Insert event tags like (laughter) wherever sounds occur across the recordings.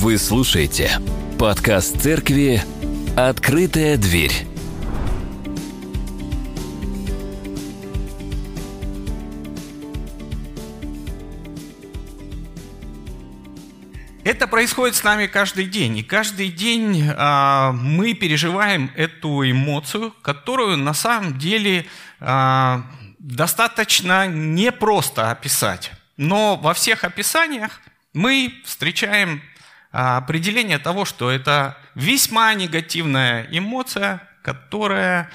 Вы слушаете подкаст церкви «Открытая дверь». Это происходит с нами каждый день. И каждый день а, мы переживаем эту эмоцию, которую на самом деле а, достаточно непросто описать. Но во всех описаниях мы встречаем определение того, что это весьма негативная эмоция, которая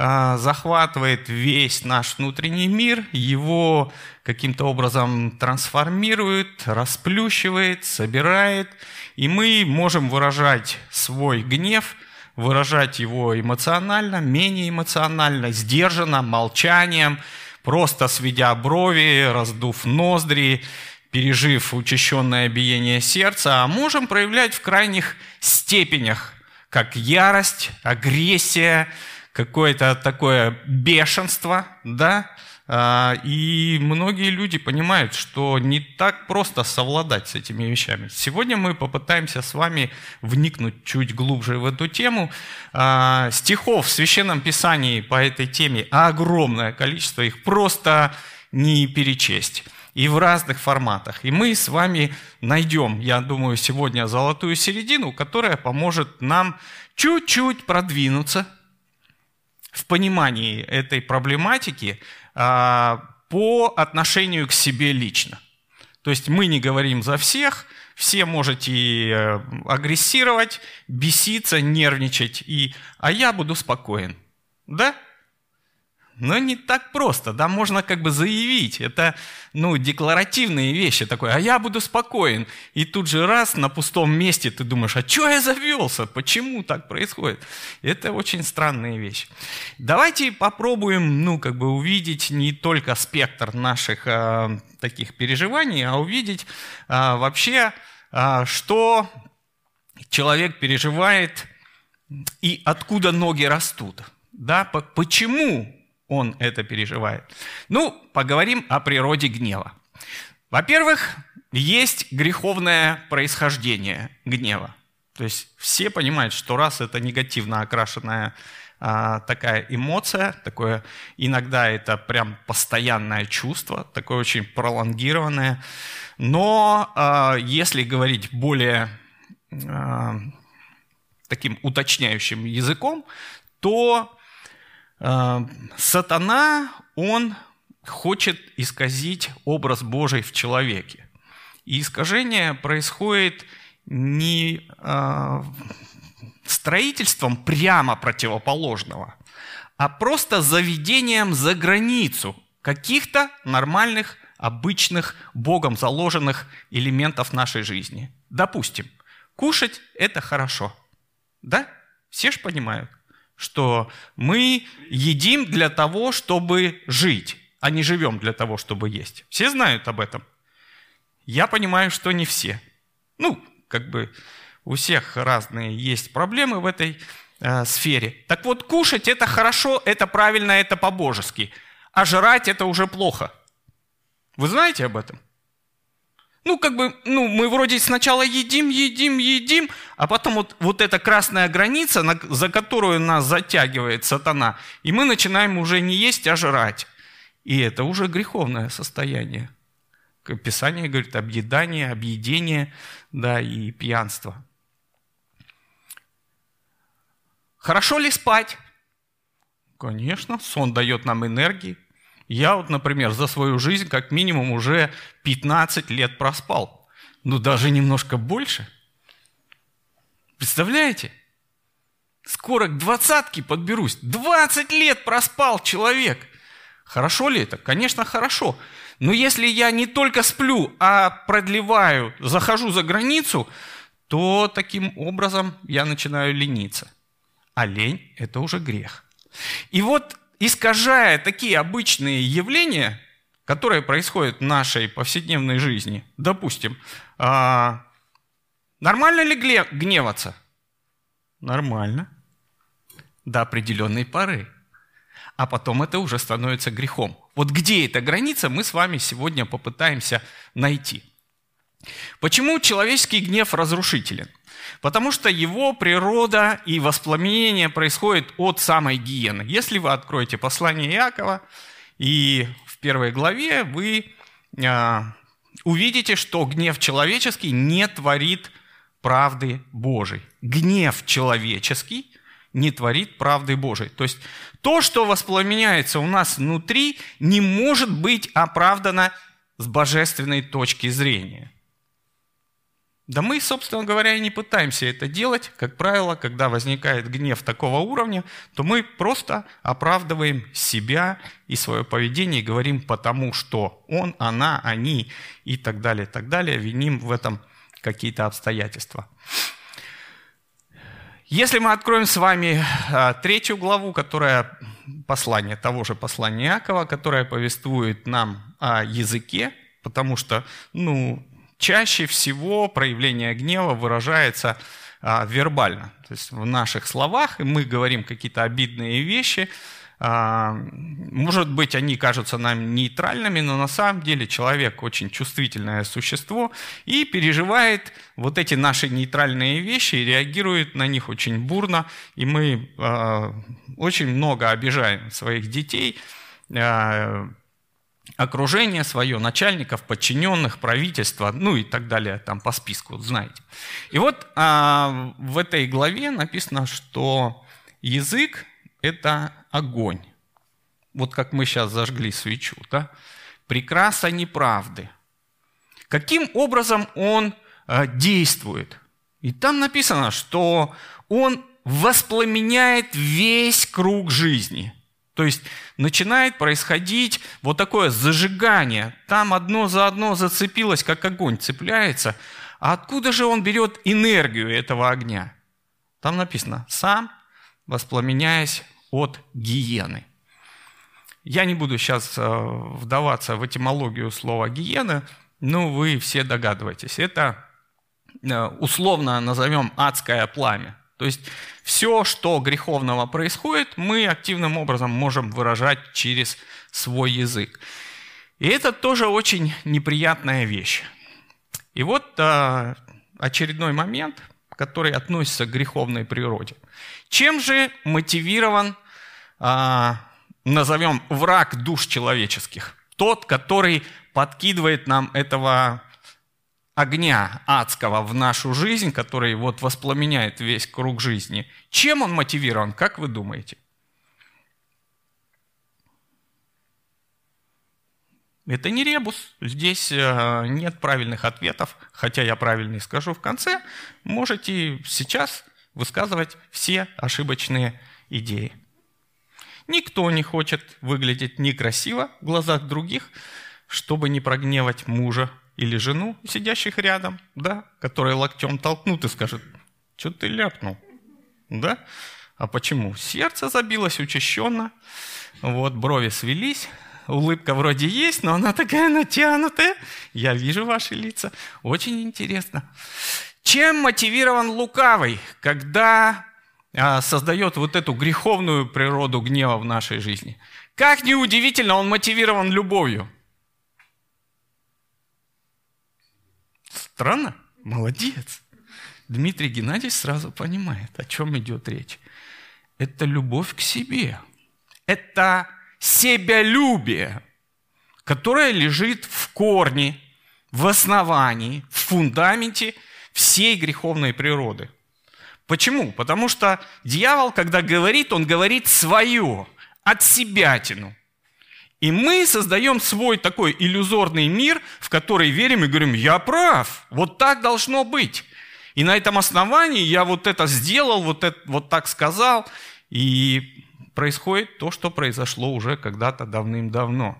а, захватывает весь наш внутренний мир, его каким-то образом трансформирует, расплющивает, собирает, и мы можем выражать свой гнев, выражать его эмоционально, менее эмоционально, сдержанно, молчанием, просто сведя брови, раздув ноздри, пережив учащенное биение сердца, а можем проявлять в крайних степенях, как ярость, агрессия, какое-то такое бешенство, да, а, и многие люди понимают, что не так просто совладать с этими вещами. Сегодня мы попытаемся с вами вникнуть чуть глубже в эту тему. А, стихов в Священном Писании по этой теме огромное количество, их просто не перечесть и в разных форматах. И мы с вами найдем, я думаю, сегодня золотую середину, которая поможет нам чуть-чуть продвинуться в понимании этой проблематики а, по отношению к себе лично. То есть мы не говорим за всех, все можете э, агрессировать, беситься, нервничать, и, а я буду спокоен. Да? Но не так просто, да, можно как бы заявить, это, ну, декларативные вещи такое, а я буду спокоен. И тут же раз на пустом месте ты думаешь, а что я завелся, почему так происходит? Это очень странная вещь. Давайте попробуем, ну, как бы увидеть не только спектр наших э, таких переживаний, а увидеть э, вообще, э, что человек переживает и откуда ноги растут. Да, почему он это переживает. Ну, поговорим о природе гнева. Во-первых, есть греховное происхождение гнева. То есть все понимают, что раз это негативно окрашенная а, такая эмоция, такое иногда это прям постоянное чувство, такое очень пролонгированное. Но а, если говорить более а, таким уточняющим языком, то сатана, он хочет исказить образ Божий в человеке. И искажение происходит не э, строительством прямо противоположного, а просто заведением за границу каких-то нормальных, обычных, Богом заложенных элементов нашей жизни. Допустим, кушать – это хорошо. Да? Все же понимают что мы едим для того, чтобы жить, а не живем для того, чтобы есть. Все знают об этом? Я понимаю, что не все. Ну, как бы у всех разные есть проблемы в этой э, сфере. Так вот, кушать это хорошо, это правильно, это по-божески. А жрать это уже плохо. Вы знаете об этом? Ну, как бы, ну, мы вроде сначала едим, едим, едим, а потом вот, вот эта красная граница, на, за которую нас затягивает сатана, и мы начинаем уже не есть, а жрать. И это уже греховное состояние. Писание говорит объедание, объедение, да, и пьянство. Хорошо ли спать? Конечно, сон дает нам энергии. Я вот, например, за свою жизнь как минимум уже 15 лет проспал. Ну, даже немножко больше. Представляете? Скоро к двадцатке подберусь. 20 лет проспал человек. Хорошо ли это? Конечно, хорошо. Но если я не только сплю, а продлеваю, захожу за границу, то таким образом я начинаю лениться. А лень – это уже грех. И вот искажая такие обычные явления, которые происходят в нашей повседневной жизни, допустим, а, нормально ли гневаться? Нормально. До определенной поры. А потом это уже становится грехом. Вот где эта граница, мы с вами сегодня попытаемся найти. Почему человеческий гнев разрушителен? Потому что его природа и воспламенение происходит от самой гиены. Если вы откроете послание Иакова, и в первой главе вы а, увидите, что гнев человеческий не творит правды Божией. Гнев человеческий не творит правды Божией. То есть то, что воспламеняется у нас внутри, не может быть оправдано с божественной точки зрения. Да мы, собственно говоря, и не пытаемся это делать. Как правило, когда возникает гнев такого уровня, то мы просто оправдываем себя и свое поведение и говорим потому, что он, она, они и так далее, и так далее, виним в этом какие-то обстоятельства. Если мы откроем с вами а, третью главу, которая послание того же послания Иакова, которое повествует нам о языке, потому что, ну, чаще всего проявление гнева выражается а, вербально. То есть в наших словах мы говорим какие-то обидные вещи. А, может быть, они кажутся нам нейтральными, но на самом деле человек очень чувствительное существо и переживает вот эти наши нейтральные вещи и реагирует на них очень бурно. И мы а, очень много обижаем своих детей, окружение свое, начальников, подчиненных, правительства, ну и так далее, там по списку, знаете. И вот а, в этой главе написано, что язык – это огонь. Вот как мы сейчас зажгли свечу, да? Прекраса неправды. Каким образом он а, действует? И там написано, что он воспламеняет весь круг жизни – то есть начинает происходить вот такое зажигание. Там одно за одно зацепилось, как огонь цепляется. А откуда же он берет энергию этого огня? Там написано «сам, воспламеняясь от гиены». Я не буду сейчас э, вдаваться в этимологию слова «гиена», но вы все догадываетесь. Это э, условно назовем адское пламя. То есть все, что греховного происходит, мы активным образом можем выражать через свой язык. И это тоже очень неприятная вещь. И вот а, очередной момент, который относится к греховной природе. Чем же мотивирован, а, назовем, враг душ человеческих? Тот, который подкидывает нам этого огня адского в нашу жизнь, который вот воспламеняет весь круг жизни, чем он мотивирован, как вы думаете? Это не ребус. Здесь э, нет правильных ответов, хотя я правильный скажу в конце. Можете сейчас высказывать все ошибочные идеи. Никто не хочет выглядеть некрасиво в глазах других, чтобы не прогневать мужа или жену, сидящих рядом, да, которые локтем толкнут и скажут, что ты ляпнул, да? А почему? Сердце забилось учащенно, вот брови свелись, улыбка вроде есть, но она такая натянутая. Я вижу ваши лица. Очень интересно. Чем мотивирован лукавый, когда а, создает вот эту греховную природу гнева в нашей жизни? Как неудивительно, он мотивирован любовью. Странно? Молодец. Дмитрий Геннадьевич сразу понимает, о чем идет речь. Это любовь к себе. Это себялюбие, которое лежит в корне, в основании, в фундаменте всей греховной природы. Почему? Потому что дьявол, когда говорит, он говорит свое, от себятину. И мы создаем свой такой иллюзорный мир, в который верим и говорим, я прав, вот так должно быть. И на этом основании я вот это сделал, вот, это, вот так сказал, и происходит то, что произошло уже когда-то давным-давно.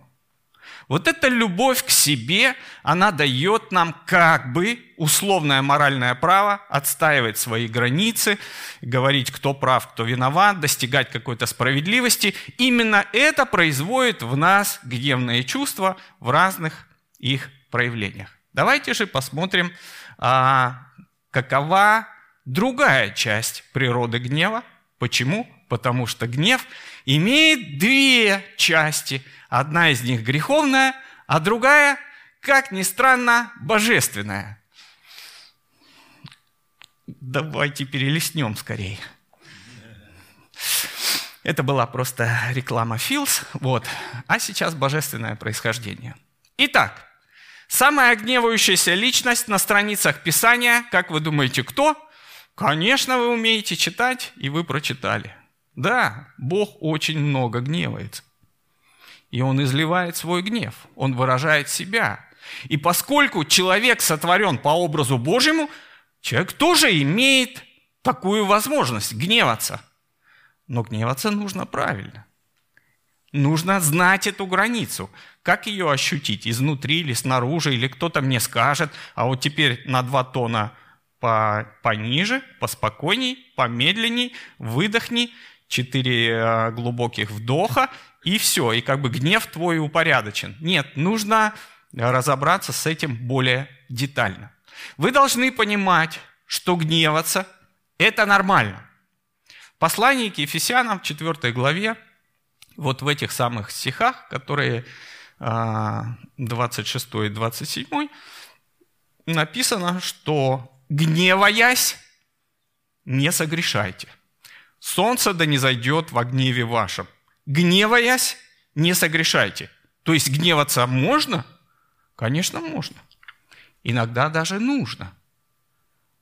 Вот эта любовь к себе, она дает нам как бы условное моральное право отстаивать свои границы, говорить, кто прав, кто виноват, достигать какой-то справедливости. Именно это производит в нас гневные чувства в разных их проявлениях. Давайте же посмотрим, а, какова другая часть природы гнева. Почему? Потому что гнев имеет две части – Одна из них греховная, а другая как ни странно, божественное. Давайте перелистнем скорее. Это была просто реклама Филс. Вот. А сейчас божественное происхождение. Итак, самая гневающаяся личность на страницах Писания, как вы думаете, кто? Конечно, вы умеете читать, и вы прочитали. Да, Бог очень много гневается. И Он изливает свой гнев, Он выражает себя. И поскольку человек сотворен по образу Божьему, человек тоже имеет такую возможность гневаться – но гневаться нужно правильно. Нужно знать эту границу. Как ее ощутить? Изнутри или снаружи? Или кто-то мне скажет, а вот теперь на два тона по, пониже, поспокойней, помедленней, выдохни, четыре э, глубоких вдоха, и все. И как бы гнев твой упорядочен. Нет, нужно разобраться с этим более детально. Вы должны понимать, что гневаться – это нормально. Послание к Ефесянам в 4 главе, вот в этих самых стихах, которые 26 а, и 27, написано, что «гневаясь, не согрешайте. Солнце да не зайдет во гневе вашем. Гневаясь, не согрешайте». То есть гневаться можно? Конечно, можно. Иногда даже нужно.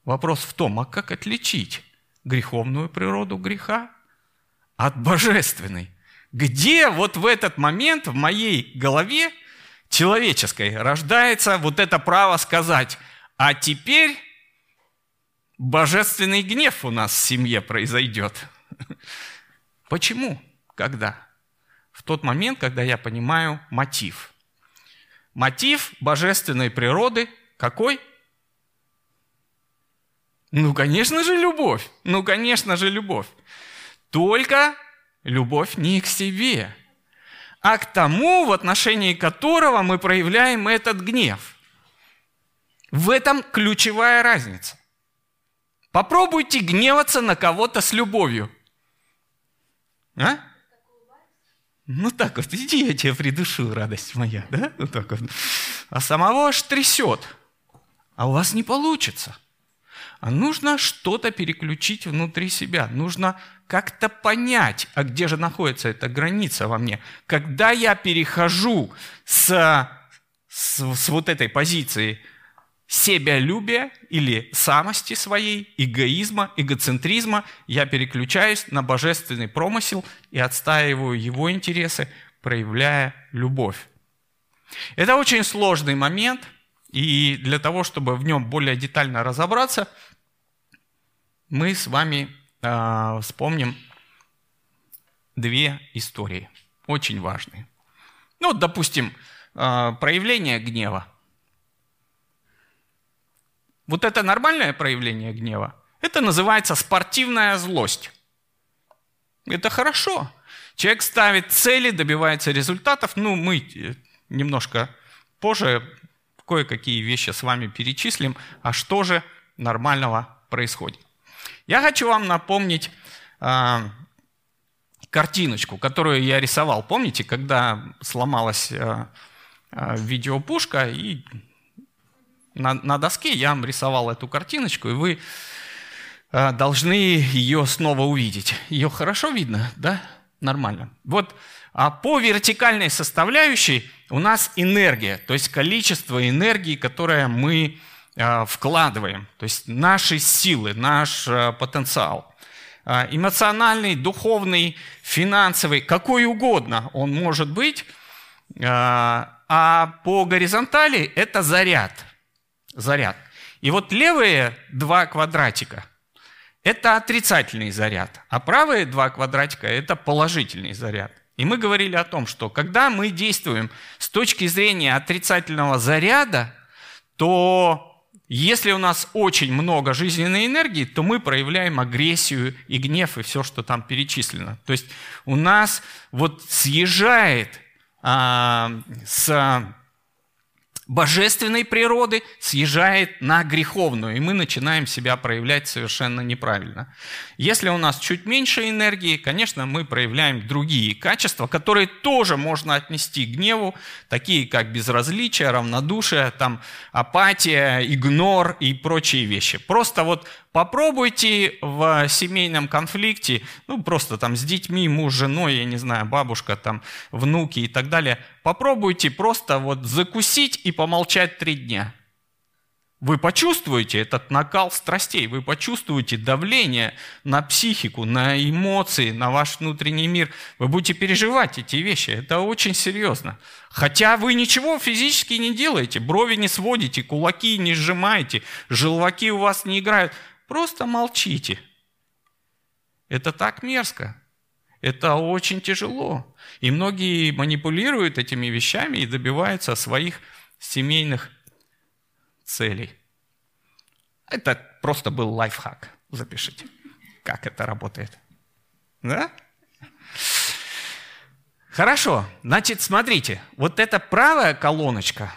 Вопрос в том, а как отличить греховную природу греха от божественной. Где вот в этот момент в моей голове человеческой рождается вот это право сказать, а теперь божественный гнев у нас в семье произойдет. (laughs) Почему? Когда? В тот момент, когда я понимаю мотив. Мотив божественной природы какой? Ну, конечно же, любовь. Ну, конечно же, любовь. Только любовь не к себе, а к тому, в отношении которого мы проявляем этот гнев. В этом ключевая разница. Попробуйте гневаться на кого-то с любовью. А? Ну так вот, иди, я тебе придушу, радость моя, да? Вот так вот. А самого аж трясет. А у вас не получится – а нужно что-то переключить внутри себя. Нужно как-то понять, а где же находится эта граница во мне. Когда я перехожу с, с, с вот этой позиции себялюбия или самости своей, эгоизма, эгоцентризма, я переключаюсь на божественный промысел и отстаиваю его интересы, проявляя любовь. Это очень сложный момент – и для того, чтобы в нем более детально разобраться, мы с вами э, вспомним две истории, очень важные. Ну, допустим, э, проявление гнева. Вот это нормальное проявление гнева. Это называется спортивная злость. Это хорошо. Человек ставит цели, добивается результатов. Ну, мы э, немножко позже кое-какие вещи с вами перечислим, а что же нормального происходит. Я хочу вам напомнить э, картиночку, которую я рисовал. Помните, когда сломалась э, э, видеопушка, и на, на доске я вам рисовал эту картиночку, и вы э, должны ее снова увидеть. Ее хорошо видно, да? Нормально. Вот а по вертикальной составляющей у нас энергия, то есть количество энергии, которое мы а, вкладываем, то есть наши силы, наш а, потенциал. А, эмоциональный, духовный, финансовый, какой угодно он может быть. А по горизонтали это заряд. Заряд. И вот левые два квадратика – это отрицательный заряд, а правые два квадратика – это положительный заряд. И мы говорили о том, что когда мы действуем с точки зрения отрицательного заряда, то если у нас очень много жизненной энергии, то мы проявляем агрессию и гнев и все, что там перечислено. То есть у нас вот съезжает а, с божественной природы съезжает на греховную, и мы начинаем себя проявлять совершенно неправильно. Если у нас чуть меньше энергии, конечно, мы проявляем другие качества, которые тоже можно отнести к гневу, такие как безразличие, равнодушие, там, апатия, игнор и прочие вещи. Просто вот Попробуйте в семейном конфликте, ну просто там с детьми, муж, женой, я не знаю, бабушка, там, внуки и так далее, попробуйте просто вот закусить и помолчать три дня. Вы почувствуете этот накал страстей, вы почувствуете давление на психику, на эмоции, на ваш внутренний мир. Вы будете переживать эти вещи, это очень серьезно. Хотя вы ничего физически не делаете, брови не сводите, кулаки не сжимаете, желваки у вас не играют. Просто молчите. Это так мерзко. Это очень тяжело. И многие манипулируют этими вещами и добиваются своих семейных целей. Это просто был лайфхак. Запишите, как это работает. Да? Хорошо. Значит, смотрите. Вот эта правая колоночка,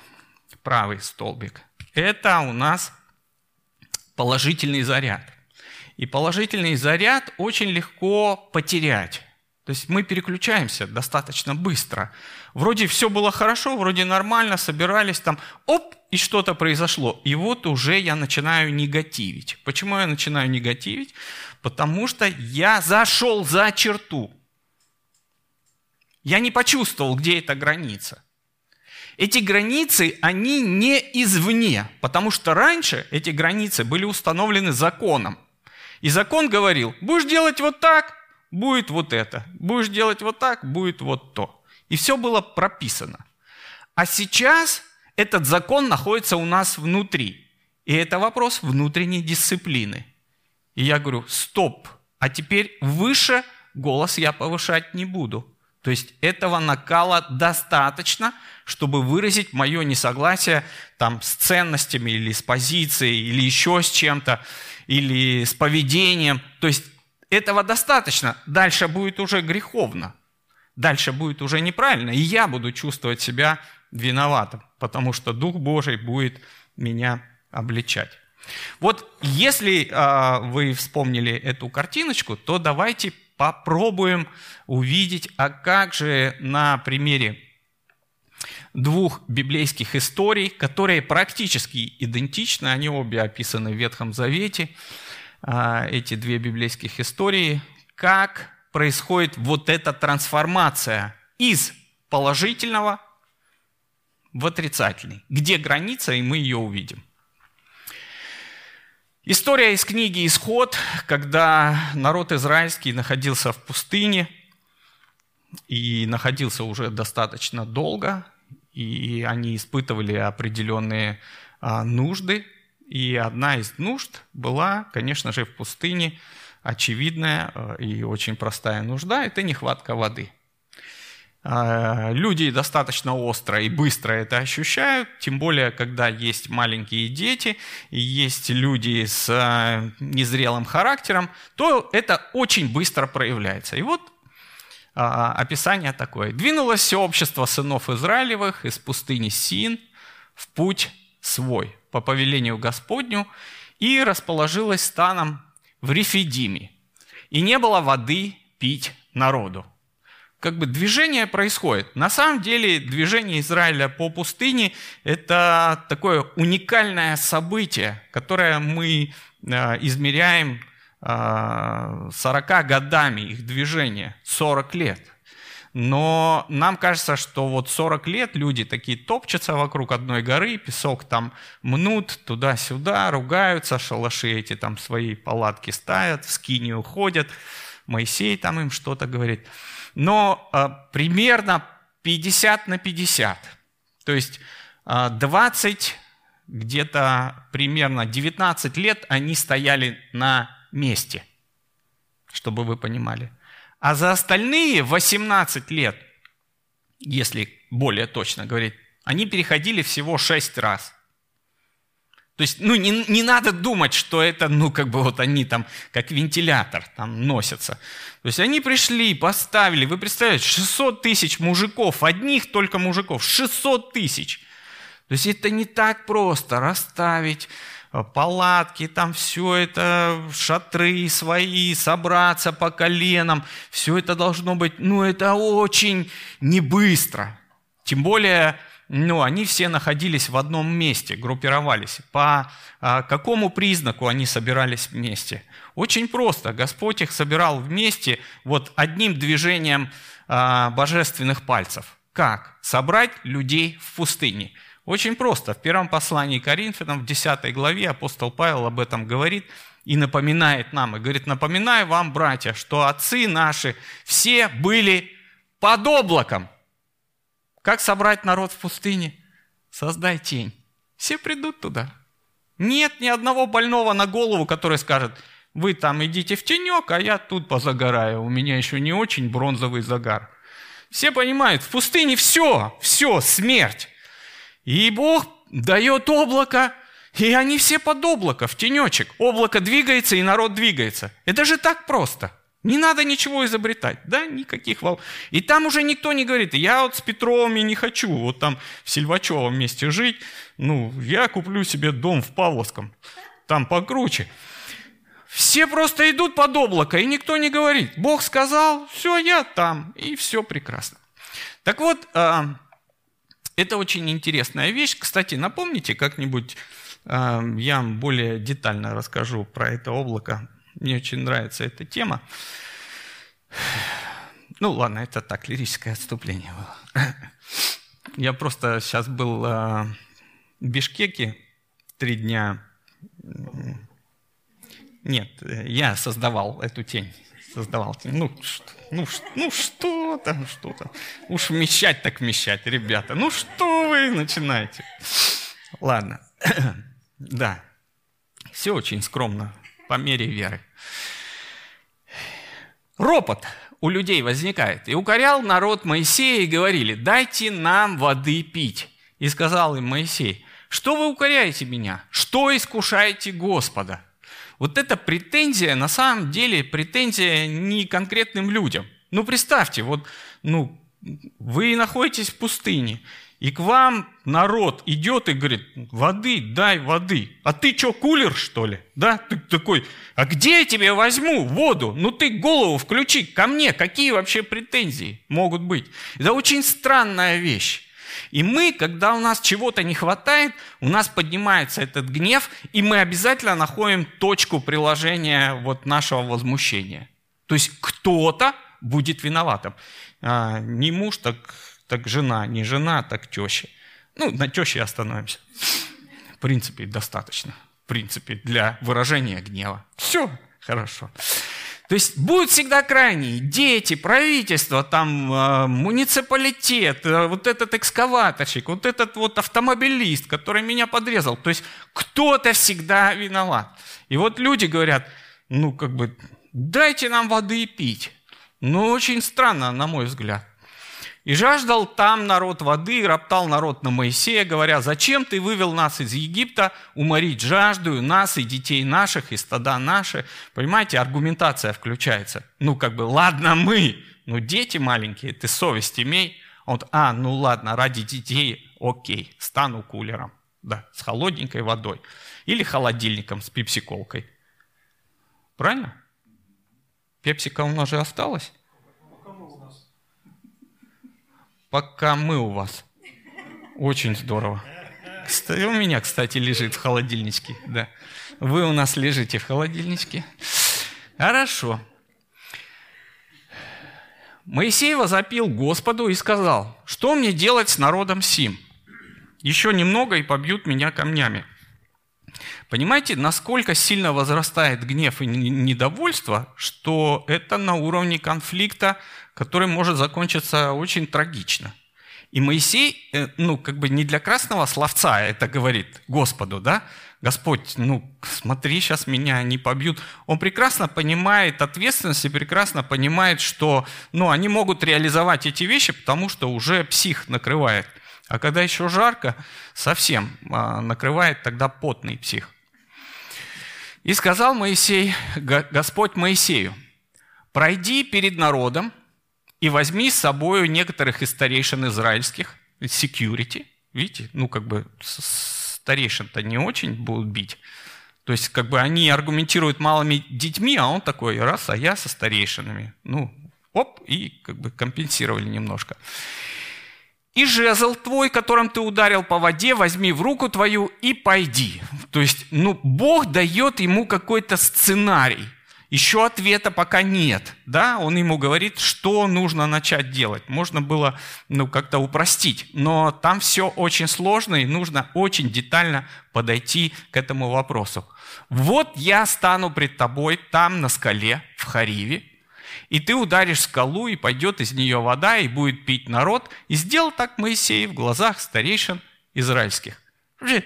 правый столбик, это у нас положительный заряд. И положительный заряд очень легко потерять. То есть мы переключаемся достаточно быстро. Вроде все было хорошо, вроде нормально, собирались там, оп, и что-то произошло. И вот уже я начинаю негативить. Почему я начинаю негативить? Потому что я зашел за черту. Я не почувствовал, где эта граница. Эти границы, они не извне, потому что раньше эти границы были установлены законом. И закон говорил, будешь делать вот так, будет вот это, будешь делать вот так, будет вот то. И все было прописано. А сейчас этот закон находится у нас внутри. И это вопрос внутренней дисциплины. И я говорю, стоп, а теперь выше голос я повышать не буду. То есть этого накала достаточно, чтобы выразить мое несогласие там, с ценностями или с позицией, или еще с чем-то, или с поведением. То есть этого достаточно. Дальше будет уже греховно. Дальше будет уже неправильно. И я буду чувствовать себя виноватым, потому что Дух Божий будет меня обличать. Вот если э, вы вспомнили эту картиночку, то давайте попробуем увидеть, а как же на примере двух библейских историй, которые практически идентичны, они обе описаны в Ветхом Завете, а, эти две библейских истории, как происходит вот эта трансформация из положительного в отрицательный. Где граница, и мы ее увидим. История из книги «Исход», когда народ израильский находился в пустыне и находился уже достаточно долго, и они испытывали определенные а, нужды. И одна из нужд была, конечно же, в пустыне очевидная а, и очень простая нужда – это нехватка воды – люди достаточно остро и быстро это ощущают, тем более, когда есть маленькие дети и есть люди с а, незрелым характером, то это очень быстро проявляется. И вот а, описание такое. «Двинулось все общество сынов Израилевых из пустыни Син в путь свой по повелению Господню и расположилось станом в Рефидиме. И не было воды пить народу как бы движение происходит. На самом деле движение Израиля по пустыне – это такое уникальное событие, которое мы э, измеряем 40 э, годами их движения, 40 лет. Но нам кажется, что вот 40 лет люди такие топчутся вокруг одной горы, песок там мнут туда-сюда, ругаются, шалаши эти там свои палатки ставят, в скини уходят, Моисей там им что-то говорит – но э, примерно 50 на 50. То есть э, 20, где-то примерно 19 лет они стояли на месте, чтобы вы понимали. А за остальные 18 лет, если более точно говорить, они переходили всего 6 раз – то есть, ну, не, не надо думать, что это, ну, как бы вот они там, как вентилятор там носятся. То есть они пришли, поставили, вы представляете, 600 тысяч мужиков, одних только мужиков, 600 тысяч. То есть это не так просто расставить э, палатки, там все это, шатры свои, собраться по коленам. Все это должно быть, ну это очень не быстро. Тем более, ну, они все находились в одном месте, группировались. По а, какому признаку они собирались вместе? Очень просто. Господь их собирал вместе вот одним движением а, божественных пальцев. Как? Собрать людей в пустыне – очень просто. В первом послании Коринфянам, в 10 главе, апостол Павел об этом говорит и напоминает нам. И говорит, напоминаю вам, братья, что отцы наши все были под облаком. Как собрать народ в пустыне? Создай тень. Все придут туда. Нет ни одного больного на голову, который скажет, вы там идите в тенек, а я тут позагораю. У меня еще не очень бронзовый загар. Все понимают, в пустыне все, все, смерть. И Бог дает облако, и они все под облако, в тенечек. Облако двигается, и народ двигается. Это же так просто. Не надо ничего изобретать, да, никаких волн. И там уже никто не говорит, я вот с Петровыми не хочу, вот там в Сильвачевом месте жить, ну, я куплю себе дом в Павловском, там покруче. Все просто идут под облако, и никто не говорит, Бог сказал, все, я там, и все прекрасно. Так вот, а, это очень интересная вещь. Кстати, напомните как-нибудь, э, я более детально расскажу про это облако. Мне очень нравится эта тема. Ну ладно, это так, лирическое отступление было. Я просто сейчас был э, в Бишкеке три дня. Нет, я создавал эту тень. Создавал тень. Ну, что, ну, ну что там, что там. Уж вмещать так вмещать, ребята. Ну что вы начинаете? Ладно. (clears throat) да. Все очень скромно, по мере веры. Ропот у людей возникает. И укорял народ Моисея и говорили, дайте нам воды пить. И сказал им Моисей, что вы укоряете меня? Что искушаете Господа? Вот эта претензия, на самом деле, претензия не конкретным людям. Ну, представьте, вот, ну, вы находитесь в пустыне, и к вам народ идет и говорит, воды, дай воды. А ты что, кулер, что ли? Да? Ты такой, а где я тебе возьму воду? Ну ты голову включи ко мне. Какие вообще претензии могут быть? Это очень странная вещь. И мы, когда у нас чего-то не хватает, у нас поднимается этот гнев, и мы обязательно находим точку приложения вот нашего возмущения. То есть кто-то будет виноватым. А, не муж, так, так жена, не жена, так теща. Ну, на теще остановимся. В принципе, достаточно. В принципе, для выражения гнева. Все хорошо. То есть будут всегда крайние. Дети, правительство, там, э, муниципалитет, э, вот этот экскаваторщик, вот этот вот автомобилист, который меня подрезал. То есть кто-то всегда виноват. И вот люди говорят, ну, как бы, дайте нам воды пить. Ну, очень странно, на мой взгляд. И жаждал там народ воды, и роптал народ на Моисея, говоря, зачем ты вывел нас из Египта, уморить жажду, нас и детей наших, и стада наши. Понимаете, аргументация включается. Ну, как бы, ладно мы, но дети маленькие, ты совесть имей. Вот, а, ну ладно, ради детей, окей, стану кулером, да, с холодненькой водой. Или холодильником с пепсиколкой. Правильно? Пепсика у нас же осталась пока мы у вас. Очень здорово. У меня, кстати, лежит в холодильничке. Да. Вы у нас лежите в холодильничке. Хорошо. Моисей возопил Господу и сказал, что мне делать с народом сим? Еще немного и побьют меня камнями. Понимаете, насколько сильно возрастает гнев и недовольство, что это на уровне конфликта который может закончиться очень трагично. И Моисей, э, ну, как бы не для красного словца это говорит Господу, да, Господь, ну, смотри, сейчас меня не побьют. Он прекрасно понимает ответственность и прекрасно понимает, что, ну, они могут реализовать эти вещи, потому что уже псих накрывает. А когда еще жарко, совсем а, накрывает тогда потный псих. И сказал Моисей, Господь Моисею, пройди перед народом, и возьми с собой некоторых из старейшин израильских, security, Видите? Ну, как бы старейшин-то не очень будут бить. То есть, как бы они аргументируют малыми детьми, а он такой, раз, а я со старейшинами. Ну, оп, и как бы компенсировали немножко. И жезл твой, которым ты ударил по воде, возьми в руку твою и пойди. То есть, ну, Бог дает ему какой-то сценарий. Еще ответа пока нет. Да? Он ему говорит, что нужно начать делать. Можно было ну, как-то упростить, но там все очень сложно и нужно очень детально подойти к этому вопросу. Вот я стану пред тобой там на скале в Хариве, и ты ударишь скалу, и пойдет из нее вода, и будет пить народ. И сделал так Моисей в глазах старейшин израильских.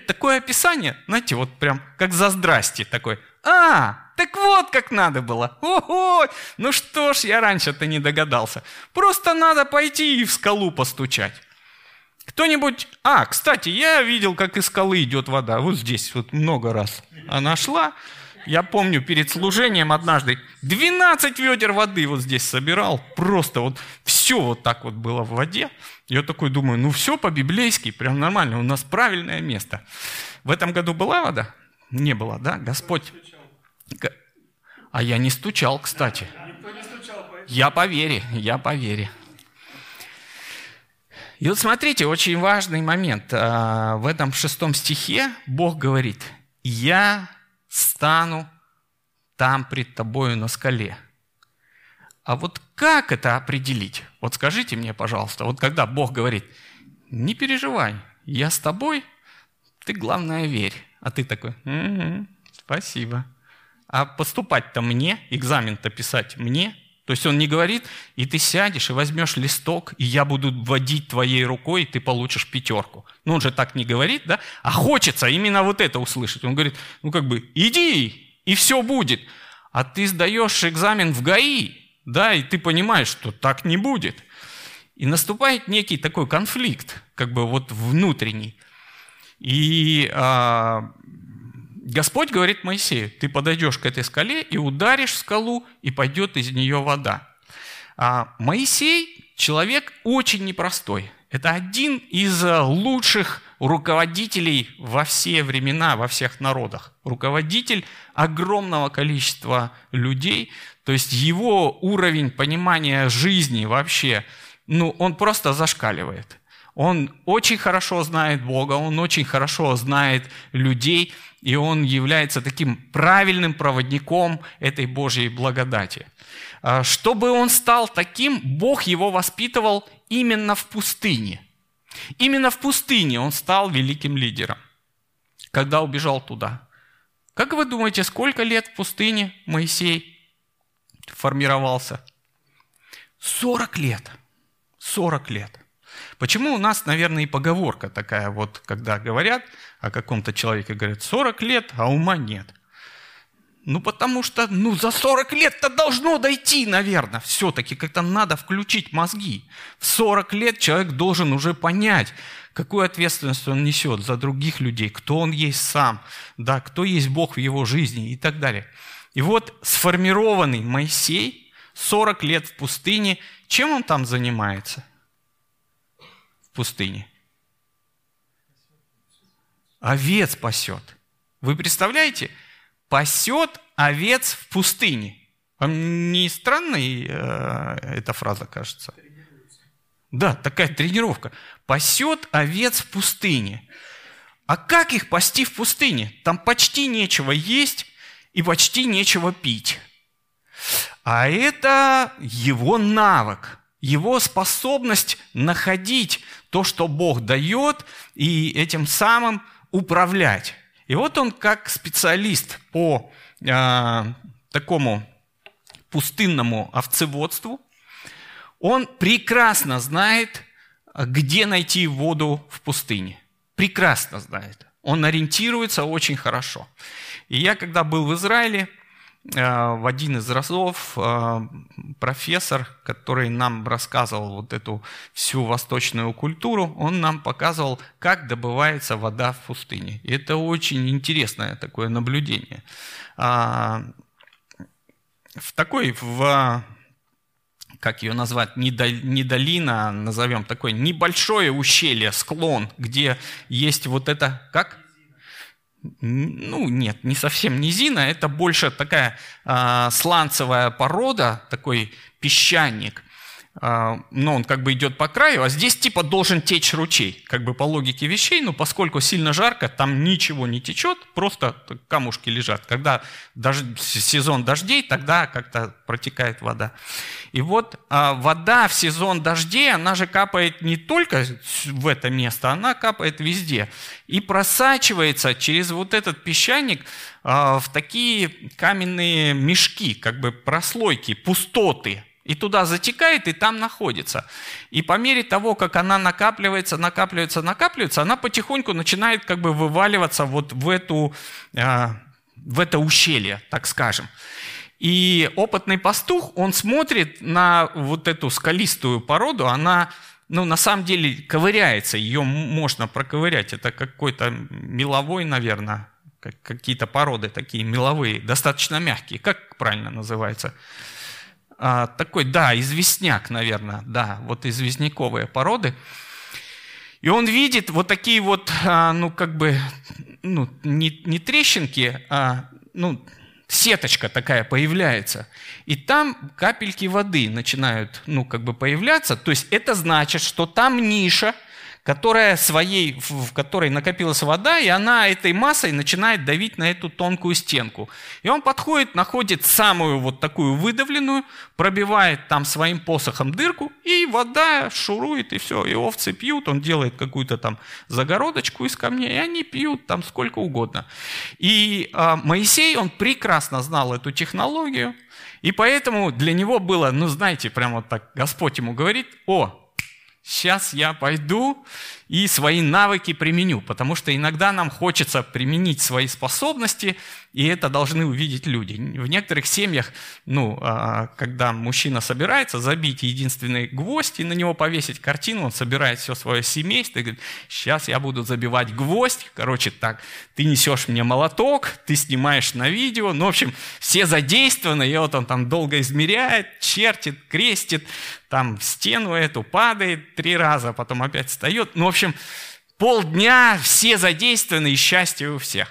Такое описание, знаете, вот прям как за здрасте такой. А, так вот как надо было. Ого! Ну что ж, я раньше-то не догадался. Просто надо пойти и в скалу постучать. Кто-нибудь... А, кстати, я видел, как из скалы идет вода. Вот здесь вот много раз. Она шла. Я помню, перед служением однажды 12 ведер воды вот здесь собирал. Просто вот все вот так вот было в воде. Я такой думаю, ну все по-библейски, прям нормально, у нас правильное место. В этом году была вода? Не было, да? Господь... А я не стучал, кстати. Я по вере, я по вере. И вот смотрите, очень важный момент. А, в этом шестом стихе Бог говорит, «Я стану там пред тобою на скале». А вот как это определить? Вот скажите мне, пожалуйста, вот когда Бог говорит, не переживай, я с тобой, ты главное верь. А ты такой, угу, спасибо. А поступать-то мне, экзамен-то писать мне, то есть он не говорит, и ты сядешь и возьмешь листок, и я буду вводить твоей рукой, и ты получишь пятерку. Ну, он же так не говорит, да? А хочется именно вот это услышать. Он говорит, ну, как бы, иди, и все будет. А ты сдаешь экзамен в ГАИ, да, и ты понимаешь, что так не будет. И наступает некий такой конфликт, как бы вот внутренний. И а, Господь говорит Моисею, ты подойдешь к этой скале и ударишь в скалу, и пойдет из нее вода. А Моисей человек очень непростой. Это один из лучших руководителей во все времена, во всех народах. Руководитель огромного количества людей. То есть его уровень понимания жизни вообще, ну, он просто зашкаливает. Он очень хорошо знает Бога, он очень хорошо знает людей, и он является таким правильным проводником этой Божьей благодати. А, чтобы он стал таким, Бог его воспитывал именно в пустыне. Именно в пустыне он стал великим лидером, когда убежал туда. Как вы думаете, сколько лет в пустыне Моисей формировался? 40 лет. 40 лет. Почему у нас, наверное, и поговорка такая вот, когда говорят о каком-то человеке, говорят 40 лет, а ума нет. Ну, потому что, ну, за 40 лет-то должно дойти, наверное, все-таки как-то надо включить мозги. В 40 лет человек должен уже понять, какую ответственность он несет за других людей, кто он есть сам, да, кто есть Бог в его жизни и так далее. И вот сформированный Моисей, 40 лет в пустыне, чем он там занимается? Пустыне? Овец пасет. Вы представляете? Пасет овец в пустыне. Вам не странной э, эта фраза кажется? Да, такая тренировка. Пасет овец в пустыне. А как их пасти в пустыне? Там почти нечего есть и почти нечего пить. А это его навык, его способность находить то, что Бог дает, и этим самым управлять. И вот он как специалист по э, такому пустынному овцеводству, он прекрасно знает, где найти воду в пустыне. Прекрасно знает. Он ориентируется очень хорошо. И я, когда был в Израиле, в один из разов э, профессор, который нам рассказывал вот эту всю восточную культуру, он нам показывал, как добывается вода в пустыне. И это очень интересное такое наблюдение. А, в такой, в как ее назвать, не, не долина, а назовем такое, небольшое ущелье, склон, где есть вот это, как? Ну, нет, не совсем низина, это больше такая э, сланцевая порода, такой песчаник. А, но он как бы идет по краю, а здесь типа должен течь ручей, как бы по логике вещей, но поскольку сильно жарко, там ничего не течет, просто камушки лежат. Когда дож... сезон дождей, тогда как-то протекает вода. И вот а, вода в сезон дождей, она же капает не только в это место, она капает везде. И просачивается через вот этот песчаник а, в такие каменные мешки, как бы прослойки, пустоты, и туда затекает, и там находится. И по мере того, как она накапливается, накапливается, накапливается, она потихоньку начинает как бы вываливаться вот в, эту, э, в это ущелье, так скажем. И опытный пастух, он смотрит на вот эту скалистую породу, она, ну, на самом деле ковыряется, ее можно проковырять. Это какой-то меловой, наверное, какие-то породы такие меловые, достаточно мягкие. Как правильно называется? А, такой, да, известняк, наверное, да, вот известняковые породы. И он видит вот такие вот, а, ну, как бы, ну, не, не трещинки, а, ну, сеточка такая появляется. И там капельки воды начинают, ну, как бы появляться. То есть это значит, что там ниша – которая своей, в которой накопилась вода, и она этой массой начинает давить на эту тонкую стенку. И он подходит, находит самую вот такую выдавленную, пробивает там своим посохом дырку, и вода шурует, и все. И овцы пьют, он делает какую-то там загородочку из камней, и они пьют там сколько угодно. И а, Моисей, он прекрасно знал эту технологию, и поэтому для него было, ну знаете, прямо вот так Господь ему говорит, о, сейчас я пойду и свои навыки применю, потому что иногда нам хочется применить свои способности, и это должны увидеть люди. В некоторых семьях, ну, а, когда мужчина собирается забить единственный гвоздь и на него повесить картину, он собирает все свое семейство и говорит, сейчас я буду забивать гвоздь, короче, так, ты несешь мне молоток, ты снимаешь на видео, ну, в общем, все задействованы, и вот он там долго измеряет, чертит, крестит, там в стену эту падает три раза, потом опять встает, ну, в общем, общем, полдня все задействованы, и счастье у всех.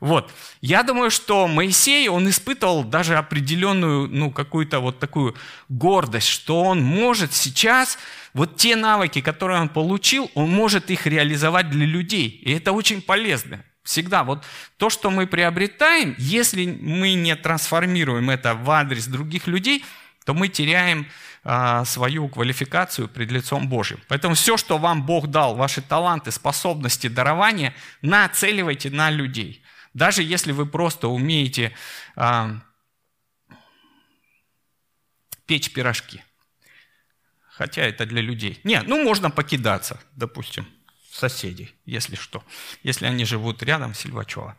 Вот. Я думаю, что Моисей, он испытывал даже определенную, ну, какую-то вот такую гордость, что он может сейчас вот те навыки, которые он получил, он может их реализовать для людей. И это очень полезно. Всегда. Вот то, что мы приобретаем, если мы не трансформируем это в адрес других людей, то мы теряем свою квалификацию пред лицом Божьим. Поэтому все, что вам Бог дал, ваши таланты, способности, дарования, нацеливайте на людей. Даже если вы просто умеете а, печь пирожки. Хотя это для людей. Нет, ну можно покидаться, допустим, соседей, если что. Если они живут рядом, Сильвачева.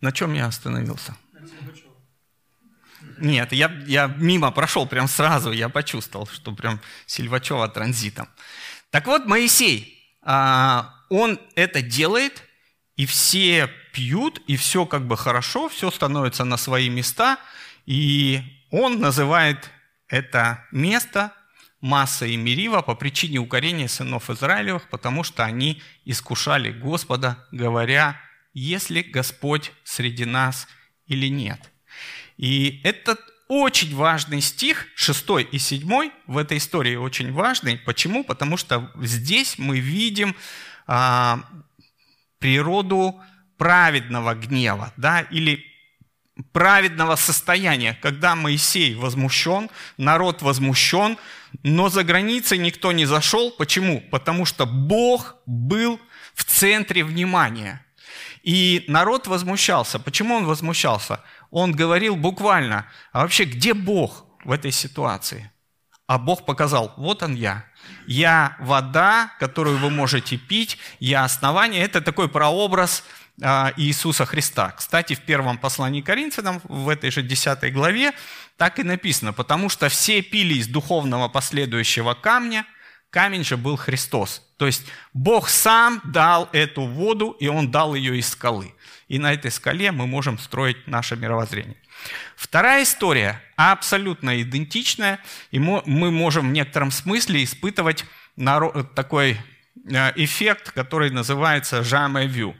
На чем я остановился? Нет, я, я мимо прошел прям сразу, я почувствовал, что прям Сильвачева транзитом. Так вот, Моисей, а, он это делает, и все пьют, и все как бы хорошо, все становится на свои места, и он называет это место Масса и Мерива по причине укорения сынов Израилевых, потому что они искушали Господа, говоря, есть ли Господь среди нас или нет – и этот очень важный стих, 6 и 7 в этой истории очень важный. Почему? Потому что здесь мы видим а, природу праведного гнева, да, или праведного состояния, когда Моисей возмущен, народ возмущен, но за границей никто не зашел. Почему? Потому что Бог был в центре внимания. И народ возмущался. Почему он возмущался? Он говорил буквально, а вообще где Бог в этой ситуации? А Бог показал, вот он я. Я вода, которую вы можете пить, я основание. Это такой прообраз а, Иисуса Христа. Кстати, в первом послании Коринфянам, в этой же 10 главе, так и написано, потому что все пили из духовного последующего камня, Камень же был Христос. То есть Бог сам дал эту воду, и Он дал ее из скалы. И на этой скале мы можем строить наше мировоззрение. Вторая история абсолютно идентичная, и мы можем в некотором смысле испытывать такой э, эффект, который называется «jamais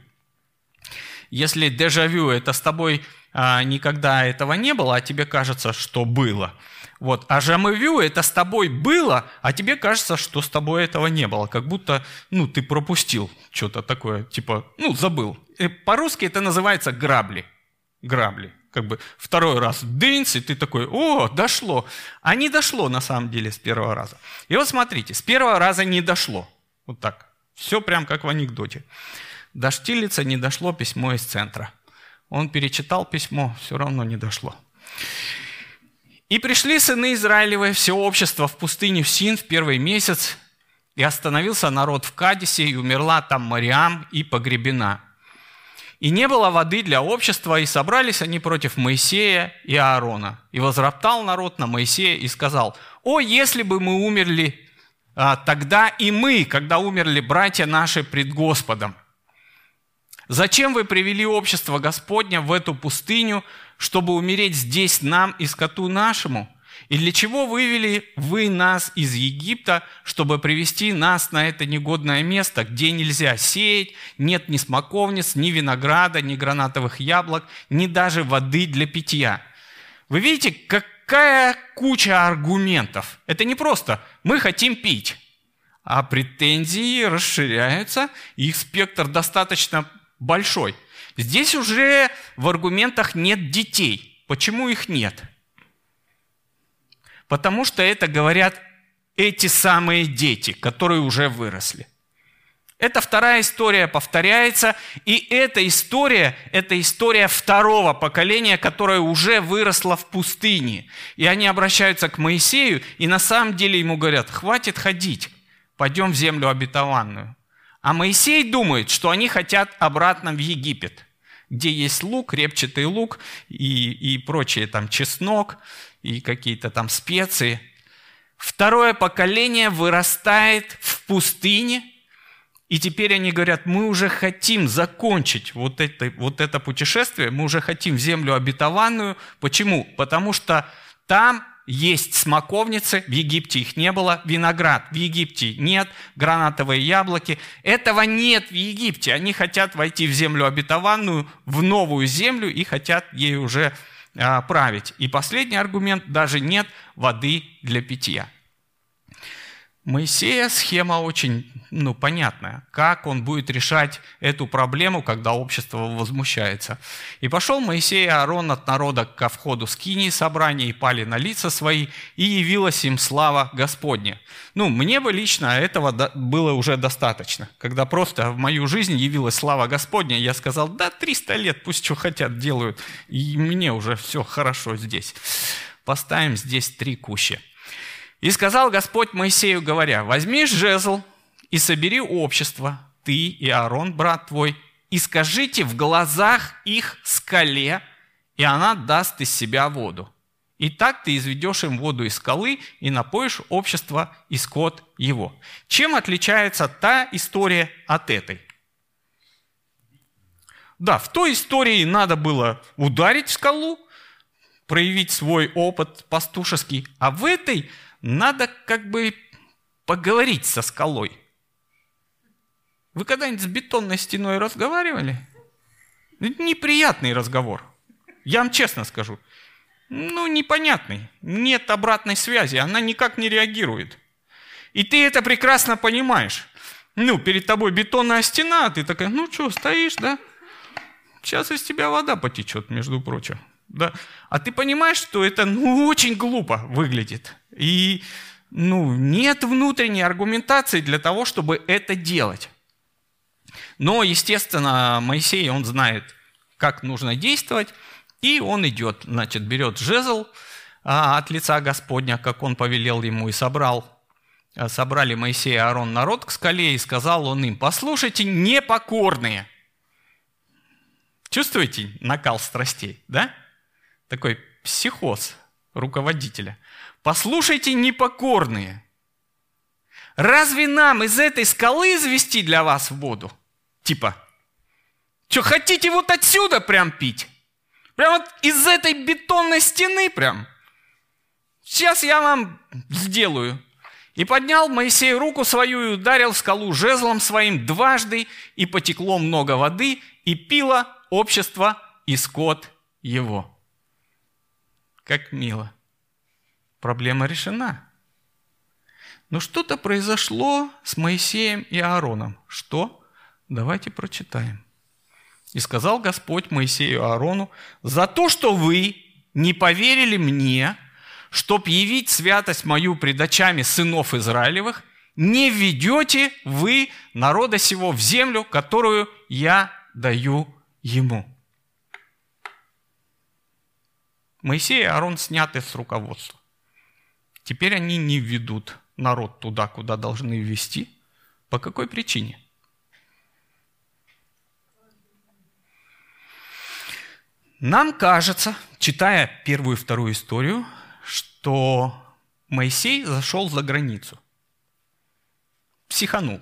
Если дежавю – это с тобой а, никогда этого не было, а тебе кажется, что было – вот. А жамывю – это с тобой было, а тебе кажется, что с тобой этого не было. Как будто ну, ты пропустил что-то такое, типа, ну, забыл. По-русски это называется грабли. Грабли. Как бы второй раз дынц, и ты такой, о, дошло. А не дошло на самом деле с первого раза. И вот смотрите, с первого раза не дошло. Вот так. Все прям как в анекдоте. До Штилица не дошло письмо из центра. Он перечитал письмо, все равно не дошло. И пришли сыны Израилевы, все общество в пустыню Син в первый месяц, и остановился народ в Кадисе, и умерла там Мариам и погребена. И не было воды для общества, и собрались они против Моисея и Аарона. И возроптал народ на Моисея и сказал, «О, если бы мы умерли а, тогда и мы, когда умерли братья наши пред Господом! Зачем вы привели общество Господня в эту пустыню, чтобы умереть здесь нам и скоту нашему? И для чего вывели вы нас из Египта, чтобы привести нас на это негодное место, где нельзя сеять, нет ни смоковниц, ни винограда, ни гранатовых яблок, ни даже воды для питья? Вы видите, какая куча аргументов. Это не просто «мы хотим пить», а претензии расширяются, их спектр достаточно большой – Здесь уже в аргументах нет детей. Почему их нет? Потому что это говорят эти самые дети, которые уже выросли. Эта вторая история повторяется, и эта история – это история второго поколения, которое уже выросло в пустыне. И они обращаются к Моисею, и на самом деле ему говорят, хватит ходить, пойдем в землю обетованную. А Моисей думает, что они хотят обратно в Египет – где есть лук, репчатый лук и, и прочее, там чеснок и какие-то там специи. Второе поколение вырастает в пустыне, и теперь они говорят, мы уже хотим закончить вот это, вот это путешествие, мы уже хотим землю обетованную. Почему? Потому что там есть смоковницы, в Египте их не было, виноград в Египте нет, гранатовые яблоки. Этого нет в Египте. Они хотят войти в землю обетованную, в новую землю и хотят ей уже а, править. И последний аргумент, даже нет воды для питья. Моисея схема очень ну, понятная, как он будет решать эту проблему, когда общество возмущается. «И пошел Моисей и Аарон от народа ко входу скинии собрания, и пали на лица свои, и явилась им слава Господня». Ну, мне бы лично этого было уже достаточно. Когда просто в мою жизнь явилась слава Господня, я сказал, да, 300 лет, пусть что хотят делают, и мне уже все хорошо здесь. Поставим здесь три кущи. И сказал Господь Моисею, говоря, возьми жезл и собери общество, ты и Аарон, брат твой, и скажите в глазах их скале, и она даст из себя воду. И так ты изведешь им воду из скалы и напоишь общество и скот его. Чем отличается та история от этой? Да, в той истории надо было ударить в скалу, проявить свой опыт пастушеский, а в этой надо как бы поговорить со скалой. Вы когда-нибудь с бетонной стеной разговаривали? Неприятный разговор. Я вам честно скажу. Ну, непонятный. Нет обратной связи, она никак не реагирует. И ты это прекрасно понимаешь. Ну, перед тобой бетонная стена, а ты такая, ну что, стоишь, да? Сейчас из тебя вода потечет, между прочим. Да? А ты понимаешь, что это ну, очень глупо выглядит. И ну, нет внутренней аргументации для того, чтобы это делать. Но, естественно, Моисей, он знает, как нужно действовать, и он идет, значит, берет жезл а, от лица Господня, как он повелел ему, и собрал, а, собрали Моисей и Аарон народ к скале, и сказал он им, послушайте, непокорные. Чувствуете накал страстей, да? Такой психоз руководителя. Послушайте, непокорные. разве нам из этой скалы извести для вас воду? Типа, что, хотите вот отсюда прям пить? Прям вот из этой бетонной стены прям? Сейчас я вам сделаю. И поднял Моисей руку свою и ударил скалу жезлом своим дважды, и потекло много воды, и пило общество и скот его. Как мило. Проблема решена. Но что-то произошло с Моисеем и Аароном. Что? Давайте прочитаем. «И сказал Господь Моисею и Аарону, за то, что вы не поверили мне, чтоб явить святость мою пред очами сынов Израилевых, не ведете вы народа сего в землю, которую я даю ему. Моисей и Аарон сняты с руководства. Теперь они не ведут народ туда, куда должны ввести. По какой причине? Нам кажется, читая первую и вторую историю, что Моисей зашел за границу. Психанул.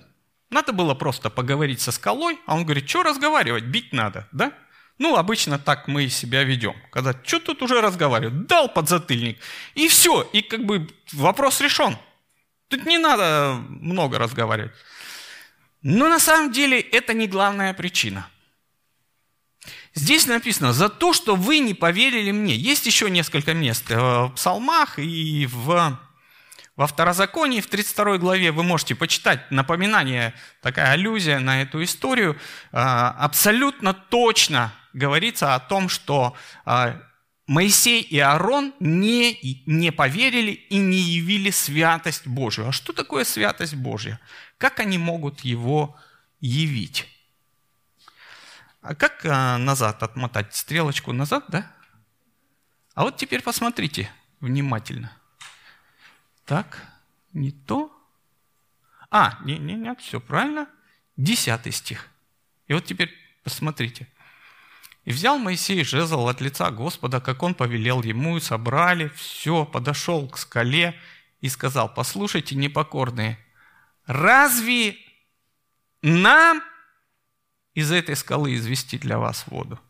Надо было просто поговорить со скалой, а он говорит, что разговаривать, бить надо, да? Ну, обычно так мы себя ведем. Когда что тут уже разговаривать, дал подзатыльник, и все, и как бы вопрос решен. Тут не надо много разговаривать. Но на самом деле это не главная причина – Здесь написано, за то, что вы не поверили мне. Есть еще несколько мест э, в псалмах и в, во второзаконии, в 32 главе вы можете почитать напоминание, такая аллюзия на эту историю. Э, абсолютно точно говорится о том, что э, Моисей и Аарон не, не поверили и не явили святость Божию. А что такое святость Божья? Как они могут его явить? А как а, назад отмотать? Стрелочку назад, да? А вот теперь посмотрите внимательно. Так, не то. А, не, не, нет, все правильно. Десятый стих. И вот теперь посмотрите. «И взял Моисей жезл от лица Господа, как он повелел ему, и собрали, все, подошел к скале и сказал, послушайте, непокорные, разве нам из этой скалы извести для вас воду.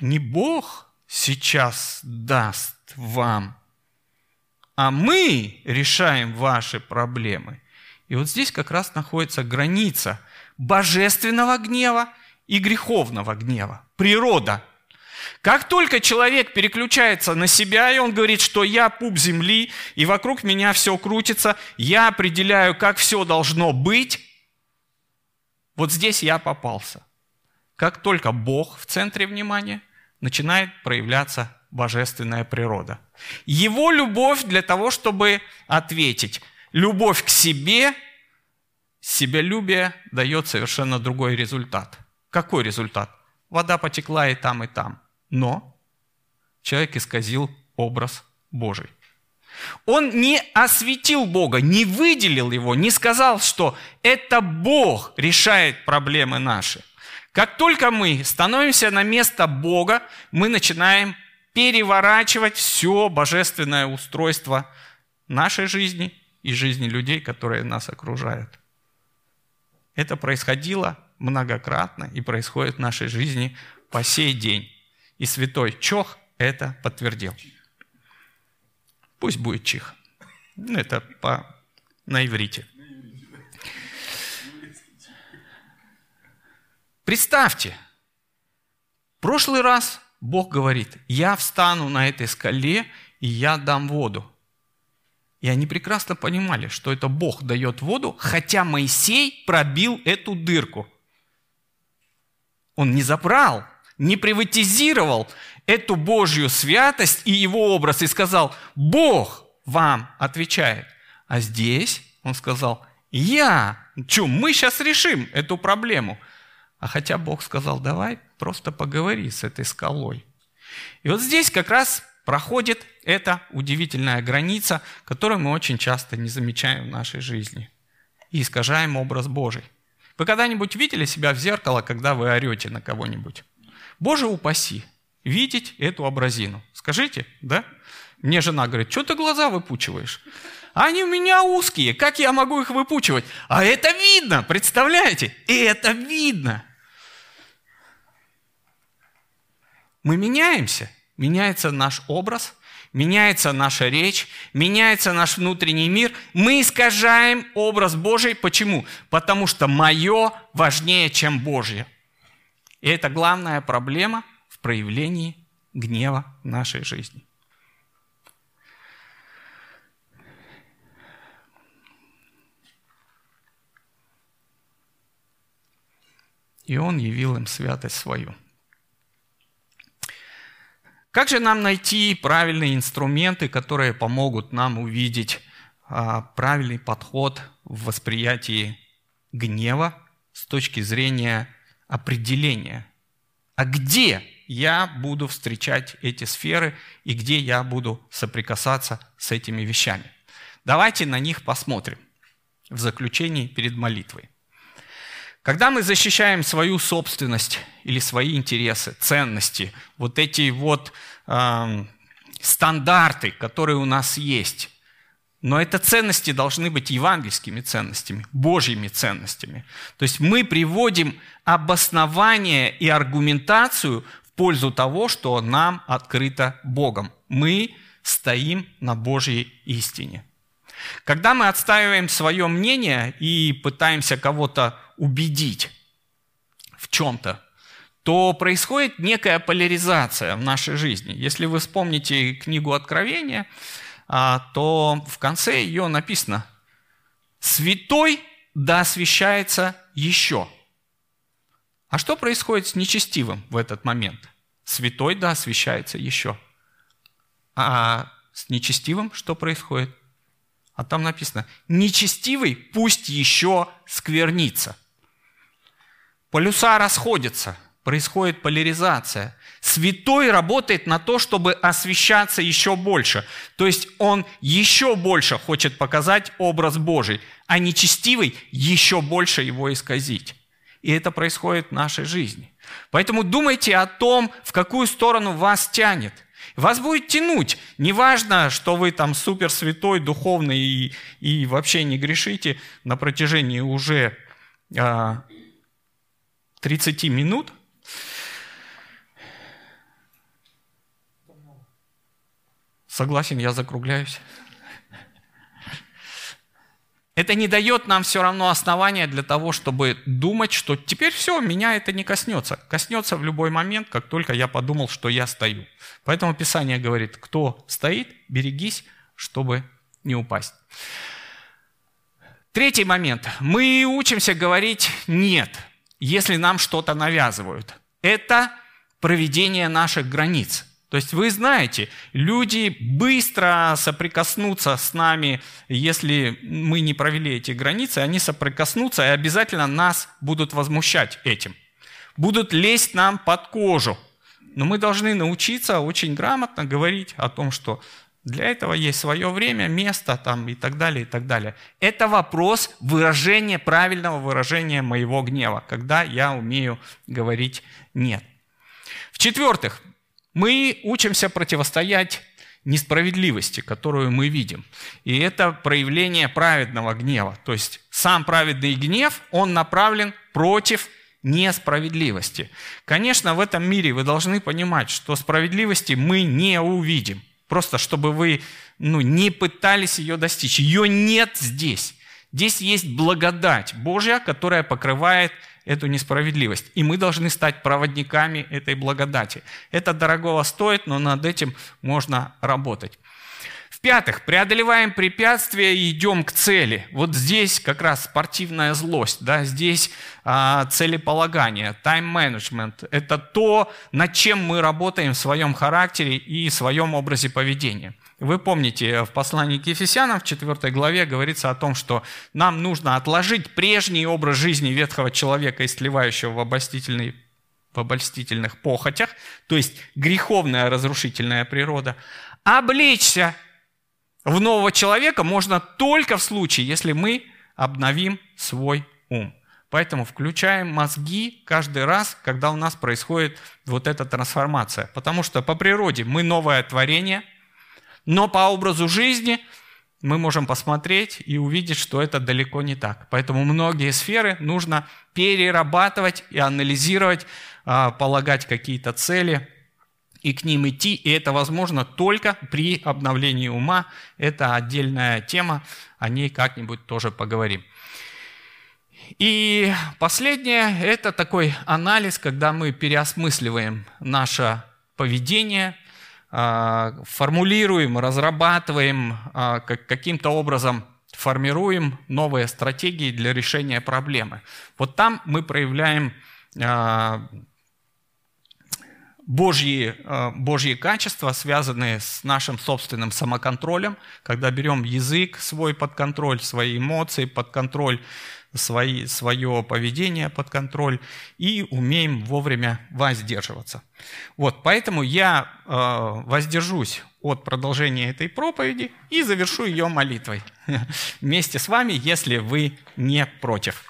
Не Бог сейчас даст вам, а мы решаем ваши проблемы. И вот здесь как раз находится граница божественного гнева и греховного гнева. Природа как только человек переключается на себя, и он говорит, что я пуп земли, и вокруг меня все крутится, я определяю, как все должно быть, вот здесь я попался. Как только Бог в центре внимания, начинает проявляться божественная природа. Его любовь для того, чтобы ответить. Любовь к себе, себялюбие дает совершенно другой результат. Какой результат? Вода потекла и там, и там. Но человек исказил образ Божий. Он не осветил Бога, не выделил его, не сказал, что это Бог решает проблемы наши. Как только мы становимся на место Бога, мы начинаем переворачивать все божественное устройство нашей жизни и жизни людей, которые нас окружают. Это происходило многократно и происходит в нашей жизни по сей день. И святой Чох это подтвердил. Пусть будет чих. Ну, это по, на иврите. Представьте, прошлый раз Бог говорит, я встану на этой скале, и я дам воду. И они прекрасно понимали, что это Бог дает воду, хотя Моисей пробил эту дырку. Он не забрал, не приватизировал эту Божью святость и его образ и сказал, Бог вам отвечает. А здесь он сказал, я, что, мы сейчас решим эту проблему. А хотя Бог сказал, давай просто поговори с этой скалой. И вот здесь как раз проходит эта удивительная граница, которую мы очень часто не замечаем в нашей жизни. И искажаем образ Божий. Вы когда-нибудь видели себя в зеркало, когда вы орете на кого-нибудь? Боже упаси, видеть эту образину. Скажите, да? Мне жена говорит, что ты глаза выпучиваешь? Они у меня узкие, как я могу их выпучивать? А это видно, представляете? И это видно. Мы меняемся. Меняется наш образ, меняется наша речь, меняется наш внутренний мир. Мы искажаем образ Божий. Почему? Потому что мое важнее, чем Божье. И это главная проблема в проявлении гнева нашей жизни. И Он явил им святость свою. Как же нам найти правильные инструменты, которые помогут нам увидеть а, правильный подход в восприятии гнева с точки зрения определения? А где я буду встречать эти сферы и где я буду соприкасаться с этими вещами? Давайте на них посмотрим в заключении перед молитвой. Когда мы защищаем свою собственность или свои интересы, ценности, вот эти вот э, стандарты, которые у нас есть, но это ценности должны быть евангельскими ценностями, божьими ценностями. То есть мы приводим обоснование и аргументацию в пользу того, что нам открыто Богом. Мы стоим на Божьей истине. Когда мы отстаиваем свое мнение и пытаемся кого-то убедить в чем-то, то происходит некая поляризация в нашей жизни. Если вы вспомните книгу Откровения, а, то в конце ее написано «Святой да освящается еще». А что происходит с нечестивым в этот момент? Святой да освящается еще. А с нечестивым что происходит? А там написано, нечестивый пусть еще сквернится. Полюса расходятся, происходит поляризация. Святой работает на то, чтобы освещаться еще больше. То есть он еще больше хочет показать образ Божий, а нечестивый еще больше его исказить. И это происходит в нашей жизни. Поэтому думайте о том, в какую сторону вас тянет – вас будет тянуть. Неважно, что вы там супер святой, духовный и, и вообще не грешите на протяжении уже а, 30 минут. Согласен, я закругляюсь. Это не дает нам все равно основания для того, чтобы думать, что теперь все, меня это не коснется. Коснется в любой момент, как только я подумал, что я стою. Поэтому Писание говорит, кто стоит, берегись, чтобы не упасть. Третий момент. Мы учимся говорить «нет», если нам что-то навязывают. Это проведение наших границ – то есть вы знаете, люди быстро соприкоснутся с нами, если мы не провели эти границы, они соприкоснутся и обязательно нас будут возмущать этим. Будут лезть нам под кожу. Но мы должны научиться очень грамотно говорить о том, что для этого есть свое время, место там, и так далее, и так далее. Это вопрос выражения, правильного выражения моего гнева, когда я умею говорить «нет». В-четвертых, мы учимся противостоять несправедливости, которую мы видим. И это проявление праведного гнева. То есть сам праведный гнев, он направлен против несправедливости. Конечно, в этом мире вы должны понимать, что справедливости мы не увидим. Просто чтобы вы ну, не пытались ее достичь. Ее нет здесь. Здесь есть благодать Божья, которая покрывает эту несправедливость. И мы должны стать проводниками этой благодати. Это дорогого стоит, но над этим можно работать. В-пятых, преодолеваем препятствия и идем к цели. Вот здесь как раз спортивная злость, да, здесь а, целеполагание, тайм-менеджмент. Это то, над чем мы работаем в своем характере и в своем образе поведения. Вы помните, в послании к Ефесянам в 4 главе говорится о том, что нам нужно отложить прежний образ жизни ветхого человека, истлевающего в, обольстительной, в обольстительных похотях, то есть греховная разрушительная природа, облечься в нового человека можно только в случае, если мы обновим свой ум. Поэтому включаем мозги каждый раз, когда у нас происходит вот эта трансформация. Потому что по природе мы новое творение – Но по образу жизни мы можем посмотреть и увидеть, что это далеко не так. Поэтому многие сферы нужно перерабатывать и анализировать, а, полагать какие-то цели и к ним идти. И это возможно только при обновлении ума. Это отдельная тема, о ней как-нибудь тоже поговорим. И последнее – это такой анализ, когда мы переосмысливаем наше поведение, формулируем, разрабатываем, а, каким-то образом формируем новые стратегии для решения проблемы. Вот там мы проявляем а, Божьи, Божьи качества, связанные с нашим собственным самоконтролем, когда берем язык свой под контроль, свои эмоции под контроль, свои, свое поведение под контроль и умеем вовремя воздерживаться. Вот, поэтому я э, воздержусь от продолжения этой проповеди и завершу ее молитвой (laughs) вместе с вами, если вы не против.